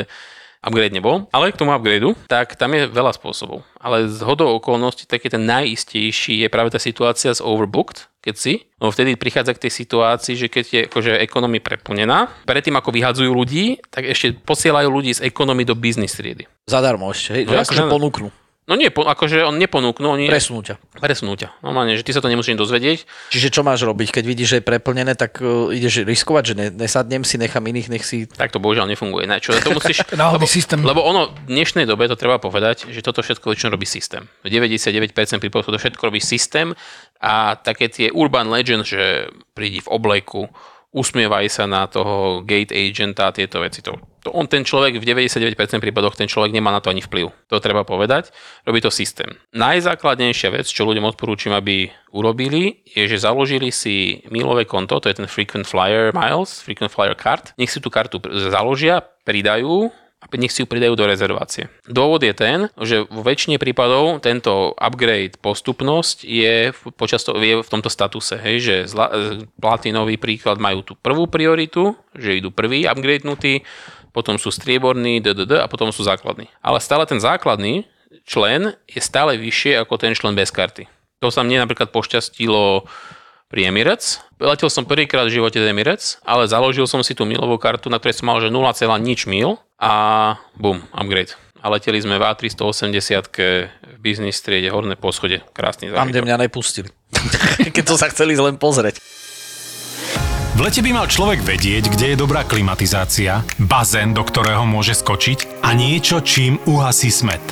upgrade nebol. Ale k tomu upgradeu, tak tam je veľa spôsobov. Ale z hodou okolností taký ten najistejší je práve tá situácia z overbooked, keď si, no vtedy prichádza k tej situácii, že keď je akože ekonomia preplnená, predtým ako vyhadzujú ľudí, tak ešte posielajú ľudí z ekonomie do business triedy. Zadarmo ešte, hej, No, že akože áno. No nie, akože on neponúknú, oni... Presunú ťa. Presunú ťa. Normálne, že ty sa to nemusíš dozvedieť. Čiže čo máš robiť, keď vidíš, že je preplnené, tak uh, ideš riskovať, že ne, nesadnem si, nechám iných, nech si... Tak to bohužiaľ nefunguje. Ne, čo, to musíš, Náhodný systém. Lebo ono v dnešnej dobe, to treba povedať, že toto všetko väčšinou robí systém. V 99% prípadov to všetko robí systém a také tie urban legends, že prídi v obleku, usmievaj sa na toho gate agenta a tieto veci. To, to on, ten človek v 99% prípadoch, ten človek nemá na to ani vplyv. To treba povedať. Robí to systém. Najzákladnejšia vec, čo ľuďom odporúčam, aby urobili, je, že založili si milové konto, to je ten Frequent Flyer Miles, Frequent Flyer Card. Nech si tú kartu založia, pridajú a nech si ju pridajú do rezervácie. Dôvod je ten, že vo väčšine prípadov tento upgrade postupnosť je počas to, je v tomto statuse, hej, že zla, e, platinový príklad majú tú prvú prioritu, že idú prvý upgradenutý, potom sú strieborní, DDD a potom sú základní. Ale stále ten základný člen je stále vyššie ako ten člen bez karty. To sa mne napríklad pošťastilo pri Emirates. Letel som prvýkrát v živote z Emirates, ale založil som si tú milovú kartu, na ktorej som mal že 0, nič mil a bum, upgrade. A leteli sme v A380 v business triede, horné poschode. Krásny Tam, kde zážitok. mňa nepustili. keď to sa chceli len pozrieť. V lete by mal človek vedieť, kde je dobrá klimatizácia, bazén, do ktorého môže skočiť a niečo, čím uhasí smet.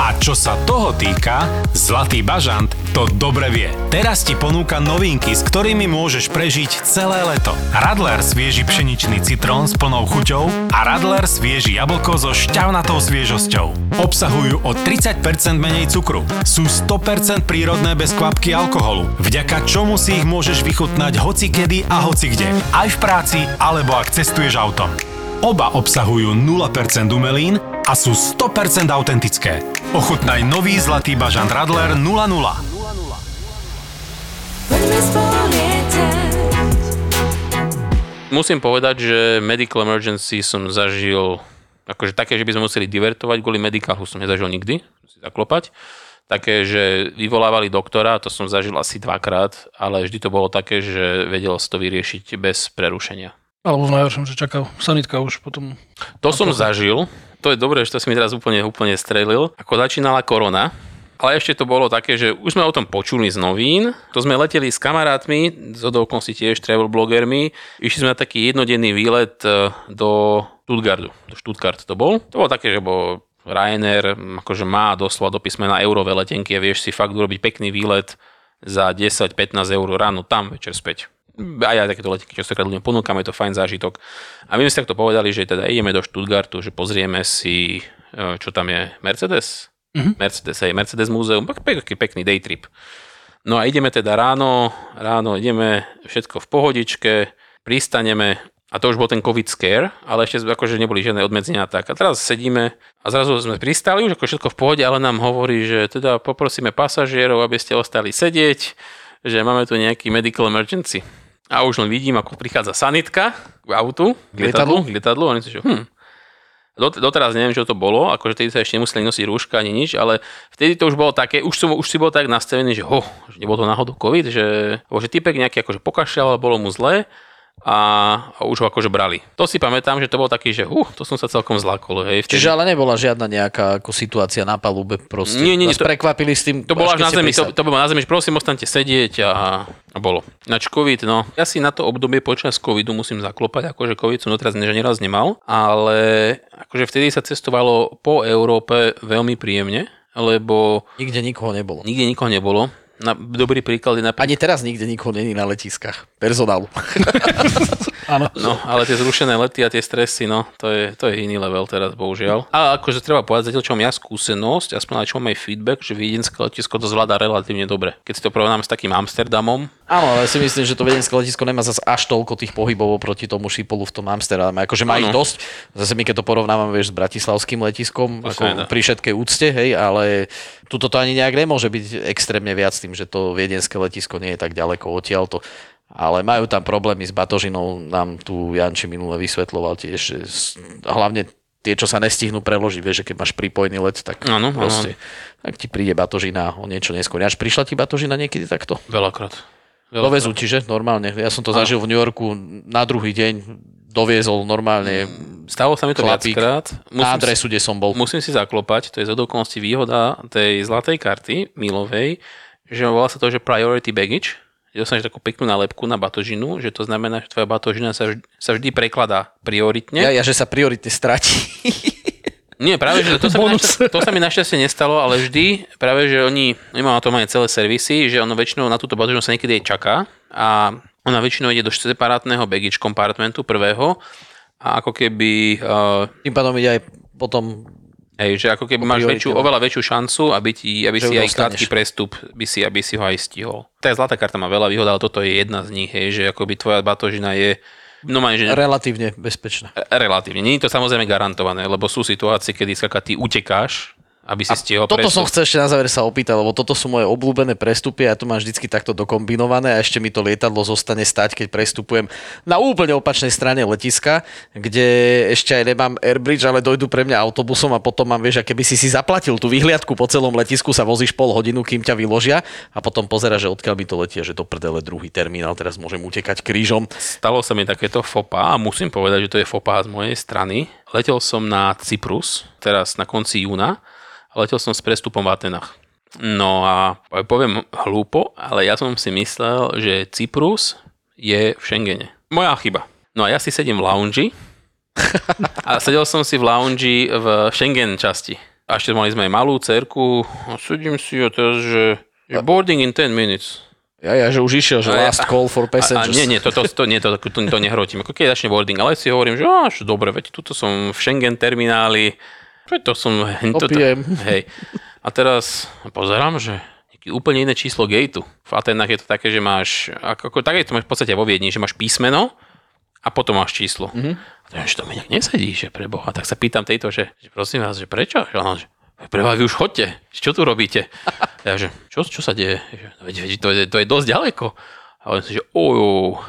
A čo sa toho týka, Zlatý bažant to dobre vie. Teraz ti ponúka novinky, s ktorými môžeš prežiť celé leto. Radler svieži pšeničný citrón s plnou chuťou a Radler svieži jablko so šťavnatou sviežosťou. Obsahujú o 30% menej cukru. Sú 100% prírodné bez kvapky alkoholu, vďaka čomu si ich môžeš vychutnať hoci kedy a hoci kde. Aj v práci, alebo ak cestuješ autom. Oba obsahujú 0% umelín a sú 100% autentické. Ochutnaj nový zlatý bažant Radler 00. Musím povedať, že medical emergency som zažil Akože také, že by sme museli divertovať kvôli medikálu som nezažil nikdy, musím zaklopať. Také, že vyvolávali doktora, to som zažil asi dvakrát, ale vždy to bolo také, že vedelo sa to vyriešiť bez prerušenia. Alebo v najhoršom, že čaká sanitka už potom. To som zažil, to je dobré, že to si mi teraz úplne, úplne strelil. Ako začínala korona, ale ešte to bolo také, že už sme o tom počuli z novín. To sme leteli s kamarátmi, z okolností tiež travel blogermi. Išli sme na taký jednodenný výlet e, do Stuttgartu. Do Stuttgart to bol. To bolo také, že bol Ryanair, akože má doslova do písmena eurové letenky a vieš si fakt urobiť pekný výlet za 10-15 eur ráno tam, večer späť. Aj ja takéto letenky častokrát ľuďom ponúkam, je to fajn zážitok. A my sme si takto povedali, že teda ideme do Stuttgartu, že pozrieme si, e, čo tam je, Mercedes? Mm-hmm. Mercedes, aj Mercedes múzeum, pekný, pekný day trip. No a ideme teda ráno, ráno ideme, všetko v pohodičke, pristaneme a to už bol ten COVID scare, ale ešte akože neboli žiadne obmedzenia tak. A teraz sedíme a zrazu sme pristali, už ako všetko v pohode, ale nám hovorí, že teda poprosíme pasažierov, aby ste ostali sedieť, že máme tu nejaký medical emergency. A už len vidím, ako prichádza sanitka k autu, k lietadlu, k lietadlu, a oni si, že hm, Dot, doteraz neviem, čo to bolo, akože vtedy sa ešte nemuseli nosiť rúška ani nič, ale vtedy to už bolo také, už, som, už si bol tak nastavený, že ho, že nebol to náhodou COVID, že, že typek nejaký akože pokašľal, bolo mu zle a, a už ho akože brali. To si pamätám, že to bol taký, že uh, to som sa celkom zlakol. Hej, vtedy. Čiže ale nebola žiadna nejaká ako situácia na palube proste. Nie, nie, nie, Vás prekvapili s tým. To bolo až na zemi, to, to bolo na zemi, že prosím, ostaňte sedieť a, a bolo. Nač COVID, no. Ja si na to obdobie počas covidu musím zaklopať, akože covid som doteraz že neraz nemal, ale akože vtedy sa cestovalo po Európe veľmi príjemne, lebo... Nikde nikoho nebolo. Nikde nikoho nebolo. Na, dobrý príklad je napríklad... Ani teraz nikde nikoho není na letiskách. Personálu. Áno. No, ale tie zrušené lety a tie stresy, no, to je, to je iný level teraz, bohužiaľ. A akože treba povedať, zatiaľ čo mám ja skúsenosť, aspoň aj čo mám aj feedback, že viedenské letisko to zvláda relatívne dobre. Keď si to porovnám s takým Amsterdamom, Áno, ale si myslím, že to vedenské letisko nemá zase až toľko tých pohybov proti tomu šipolu v tom Amsterdame. Akože má ich Áno. dosť. Zase my keď to porovnávame vieš, s bratislavským letiskom, To ako pri všetkej úcte, hej, ale tuto to ani nejak nemôže byť extrémne viac tým, že to viedenské letisko nie je tak ďaleko odtiaľto. Ale majú tam problémy s batožinou, nám tu Janči minule vysvetloval tiež, hlavne tie, čo sa nestihnú preložiť, vieš, že keď máš pripojený let, tak áno. proste, tak ti príde batožina o niečo neskôr. Až prišla ti batožina niekedy takto? veľakrát. Dovezú ti, že? Normálne. Ja som to zažil v New Yorku na druhý deň. Doviezol normálne Stalo sa mi to chlapík viackrát. na adresu, kde som bol. Musím si zaklopať, to je z okolností výhoda tej zlatej karty milovej, že volá sa to, že priority baggage, dostaneš takú peknú nálepku na batožinu, že to znamená, že tvoja batožina sa vždy, sa vždy prekladá prioritne. Ja, ja, že sa prioritne stratí. Nie, práve, že to sa, mi našťastie, to sa mi našťastie nestalo, ale vždy, práve, že oni, oni majú na to aj celé servisy, že ono väčšinou na túto batožinu sa niekedy aj čaká a ona väčšinou ide do separátneho baggage kompartmentu prvého a ako keby... Uh, Tým pádom ide aj potom... Hej, že ako keby máš väčšiu, no. oveľa väčšiu šancu, aby, ti, aby Že si aj dostaneš. krátky prestup, by si, aby si ho aj stihol. Tá zlatá karta má veľa výhod, ale toto je jedna z nich, hej, že akoby tvoja batožina je No má, že Relatívne bezpečná. relatívne. Nie je to samozrejme garantované, lebo sú situácie, kedy skaka ty utekáš, aby si stihol Toto som prestup. chcel ešte na záver sa opýtať, lebo toto sú moje obľúbené prestupy a ja to mám vždycky takto dokombinované a ešte mi to lietadlo zostane stať, keď prestupujem na úplne opačnej strane letiska, kde ešte aj nemám airbridge, ale dojdu pre mňa autobusom a potom mám, vieš, a keby si si zaplatil tú vyhliadku po celom letisku, sa vozíš pol hodinu, kým ťa vyložia a potom pozera, že odkiaľ mi to letie, že do prdele druhý terminál, teraz môžem utekať krížom. Stalo sa mi takéto fopa a musím povedať, že to je fopa z mojej strany. Letel som na Cyprus, teraz na konci júna, a letel som s prestupom v Atenách. No a poviem hlúpo, ale ja som si myslel, že Cyprus je v Schengene. Moja chyba. No a ja si sedím v loungi a sedel som si v loungi v Schengen časti. A ešte mali sme aj malú cerku a sedím si a teraz, že, boarding in 10 minutes. Ja, ja, že už išiel, že No last call for A, a passengers. nie, nie, to, to, to, nie, to, to, to nehrotím. Ako keď začne boarding, ale si hovorím, že až dobre, veď tuto som v Schengen termináli, to som... To, to, Opijem. hej. A teraz pozerám, že nejaký úplne iné číslo gateu. V Atenách je to také, že máš, ako, ako také to máš v podstate vo Viedni, že máš písmeno a potom máš číslo. Mm-hmm. A to, že to mi nejak nesedí, že pre Boha. Tak sa pýtam tejto, že, že prosím vás, že prečo? Že ona, že Preboha, vy už chodte, čo tu robíte? Ja, že čo, čo sa deje? Že, veď, veď, to, je, to je dosť ďaleko. A on si, že ojú.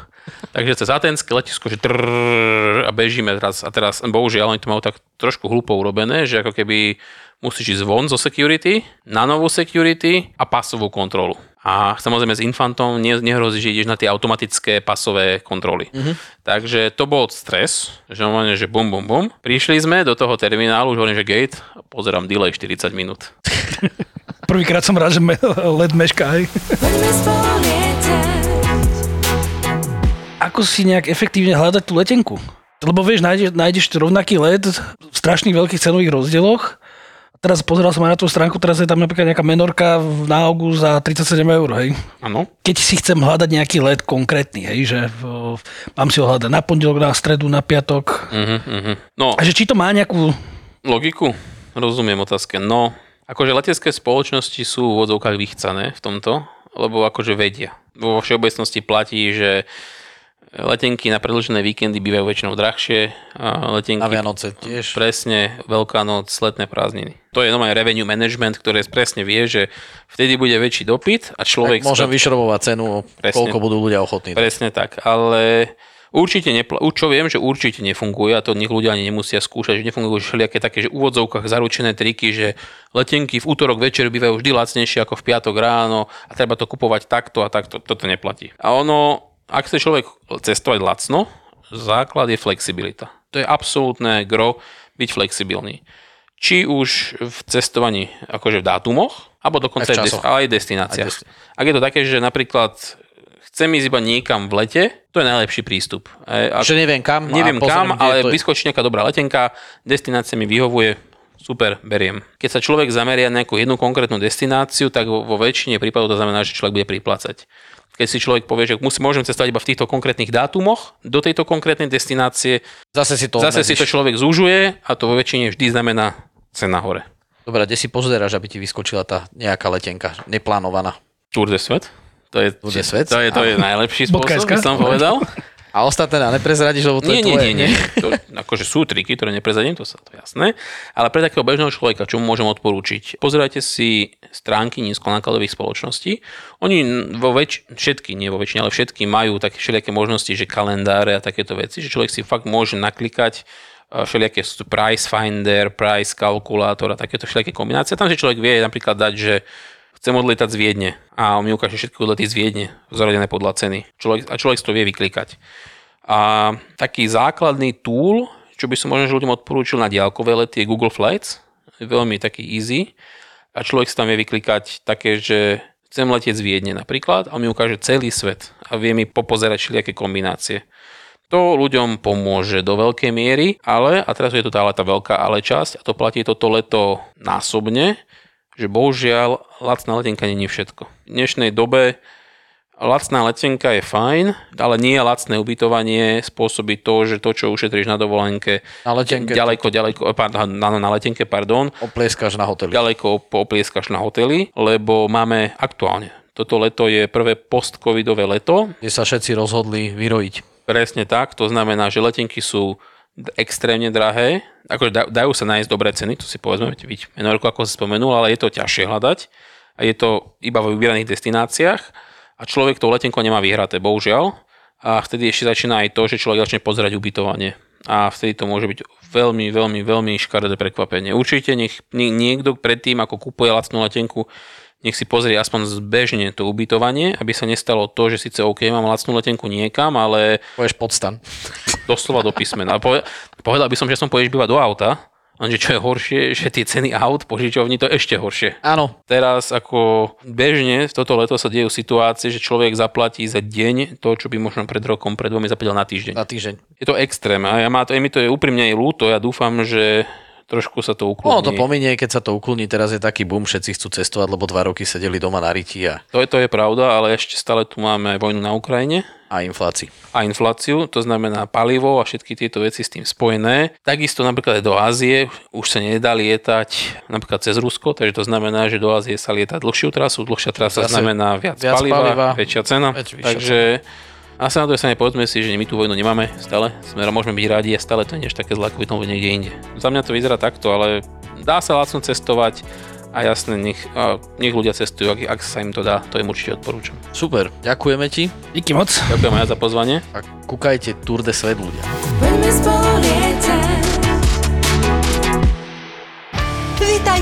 Takže cez Atenské letisko, že trrr, a bežíme teraz. A teraz, bohužiaľ, oni to majú tak trošku hlúpo urobené, že ako keby musíš ísť von zo security, na novú security a pasovú kontrolu. A samozrejme s infantom ne, nehrozí, že ideš na tie automatické pasové kontroly. Mm-hmm. Takže to bol stres, že normálne, že bum, bum, bum. Prišli sme do toho terminálu, už hovorím, že gate, a pozerám delay 40 minút. Prvýkrát som rád, že me, let mešká, hej. Ako si nejak efektívne hľadať tú letenku? Lebo vieš, nájdeš, nájdeš rovnaký let v strašných veľkých cenových rozdieloch teraz pozeral som aj na tú stránku, teraz je tam napríklad nejaká menorka na augu za 37 eur, hej. Áno. Keď si chcem hľadať nejaký let konkrétny, hej, že v, mám si ho hľadať na pondelok, na stredu, na piatok. Uh-huh, uh-huh. No, A že či to má nejakú... logiku? Rozumiem otázke. No, akože letecké spoločnosti sú v odzovkách vychcané v tomto, lebo akože vedia. Vo všeobecnosti platí, že letenky na predlžené víkendy bývajú väčšinou drahšie. A letenky, Na Vianoce tiež. Presne, Veľká noc, letné prázdniny. To je normálne revenue management, ktoré presne vie, že vtedy bude väčší dopyt a človek... Tak môžem vyšrobovať cenu, Presne. koľko budú ľudia ochotní. Presne tak, ale určite, nepl- čo viem, že určite nefunguje a to nech ľudia ani nemusia skúšať, že nefungujú všelijaké také, že v úvodzovkách zaručené triky, že letenky v útorok večer bývajú vždy lacnejšie ako v piatok ráno a treba to kupovať takto a takto, toto neplatí. A ono, ak chce človek cestovať lacno, základ je flexibilita. To je absolútne gro byť flexibilný. Či už v cestovaní, akože v dátumoch, alebo dokonca Aj v des- aj destináciách. Aj desti- Ak je to také, že napríklad chcem ísť iba niekam v lete, to je najlepší prístup. A, Že neviem kam Neviem kam, ale to vyskočí nejaká dobrá letenka, destinácia mi vyhovuje, super, beriem. Keď sa človek zameria na nejakú jednu konkrétnu destináciu, tak vo, väčšine prípadov to znamená, že človek bude priplácať. Keď si človek povie, že musí, môžem cestovať iba v týchto konkrétnych dátumoch do tejto konkrétnej destinácie, Zase si to zase si to človek zúžuje a to vo väčšine vždy znamená cena hore. Dobre, kde si pozeráš, aby ti vyskočila tá nejaká letenka, neplánovaná? Tour de Svet. To je, Tour de Svet? to je, to je najlepší spôsob, by som povedal. A ostatné na neprezradíš, lebo to nie, je nie, tvoje. nie, nie. To, akože sú triky, ktoré neprezadím, to sa to jasné. Ale pre takého bežného človeka, čo mu môžem odporúčiť? Pozerajte si stránky nízkonákladových spoločností. Oni vo väč- všetky, nie vo väčšine, ale všetky majú také všelijaké možnosti, že kalendáre a takéto veci, že človek si fakt môže naklikať eh, všelijaké price finder, price kalkulátor a takéto všelijaké kombinácie. Tam si človek vie napríklad dať, že chcem odlietať z Viedne a on mi ukáže všetky odlety z Viedne, zaradené podľa ceny. Človek, a človek si to vie vyklikať. A taký základný tool, čo by som možno ľuďom odporúčil na diálkové lety, je Google Flights. Veľmi taký easy. A človek si tam vie vyklikať také, že chcem letieť z Viedne napríklad a on mi ukáže celý svet a vie mi popozerať všelijaké kombinácie. To ľuďom pomôže do veľkej miery, ale, a teraz je tu tá, tá veľká ale časť, a to platí toto leto násobne, že bohužiaľ lacná letenka není všetko. V dnešnej dobe lacná letenka je fajn, ale nie lacné ubytovanie spôsobí to, že to, čo ušetríš na dovolenke, Na letenke ďaleko, ďaleko, pardon, na, na letenke, pardon, oplieskaš na hoteli. ďaleko poplieskaš na hotely, lebo máme aktuálne. Toto leto je prvé post-covidové leto, Kde sa všetci rozhodli vyrojiť. Presne tak, to znamená, že letenky sú extrémne drahé, akože da- dajú sa nájsť dobré ceny, to si povedzme, byť menorku, ako si spomenul, ale je to ťažšie hľadať a je to iba vo vybraných destináciách a človek tou letenkou nemá vyhraté, bohužiaľ. A vtedy ešte začína aj to, že človek začne pozerať ubytovanie. A vtedy to môže byť veľmi, veľmi, veľmi škaredé prekvapenie. Určite nech nie- niekto predtým, ako kúpuje lacnú letenku, nech si pozrie aspoň zbežne to ubytovanie, aby sa nestalo to, že síce OK, mám lacnú letenku niekam, ale Povieš podstan. doslova do písmena. Poved- Povedal by som, že som pôjdeš bývať do auta, lenže čo je horšie, že tie ceny aut požičovní to je ešte horšie. Áno, Teraz ako bežne toto leto sa dejú situácie, že človek zaplatí za deň to, čo by možno pred rokom, pred dvomi zaplatil na týždeň. na týždeň. Je to extrém a ja má to, je mi to je úprimne aj ľúto, ja dúfam, že trošku sa to ukludní. Ono to pominie, keď sa to ukludní. Teraz je taký boom, všetci chcú cestovať, lebo dva roky sedeli doma na riti a, To je, to je pravda, ale ešte stále tu máme vojnu na Ukrajine a inflácii. a infláciu, to znamená palivo a všetky tieto veci s tým spojené. Takisto napríklad aj do Ázie už sa nedá lietať napríklad cez Rusko, takže to znamená, že do Ázie sa lieta dlhšiu trasu, dlhšia trasa Zase znamená viac, viac paliva, paliva, väčšia cena. väč- takže a sa na to strane povedzme si, že my tú vojnu nemáme stále, sme môžeme byť rádi a stále to nie je také zlé, ako by to niekde inde. Za mňa to vyzerá takto, ale dá sa lacno cestovať A jasne, nech, a nech ľudia cestujú, ak, ak sa im to dá, to im určite odporúčam. Super, ďakujeme ti. Díky moc. Ďakujem aj za pozvanie. A kúkajte Tour de Svet ľudia. Poďme spolu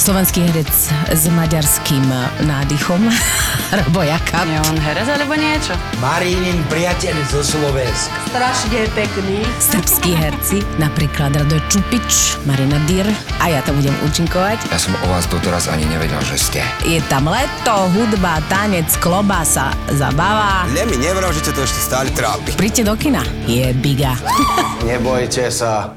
Slovenský herec s maďarským nádychom, Robo Jakab. Je on herec alebo niečo? Marínin priateľ zo Slovenska. Strašne pekný. Srbskí herci, napríklad Radoj Čupič, Marina Dyr a ja tam budem účinkovať. Ja som o vás doteraz ani nevedel, že ste. Je tam leto, hudba, tanec, klobása, zabava. Ne mi nevral, že to ešte stále trápi. Príďte do kina, je biga. Nebojte sa,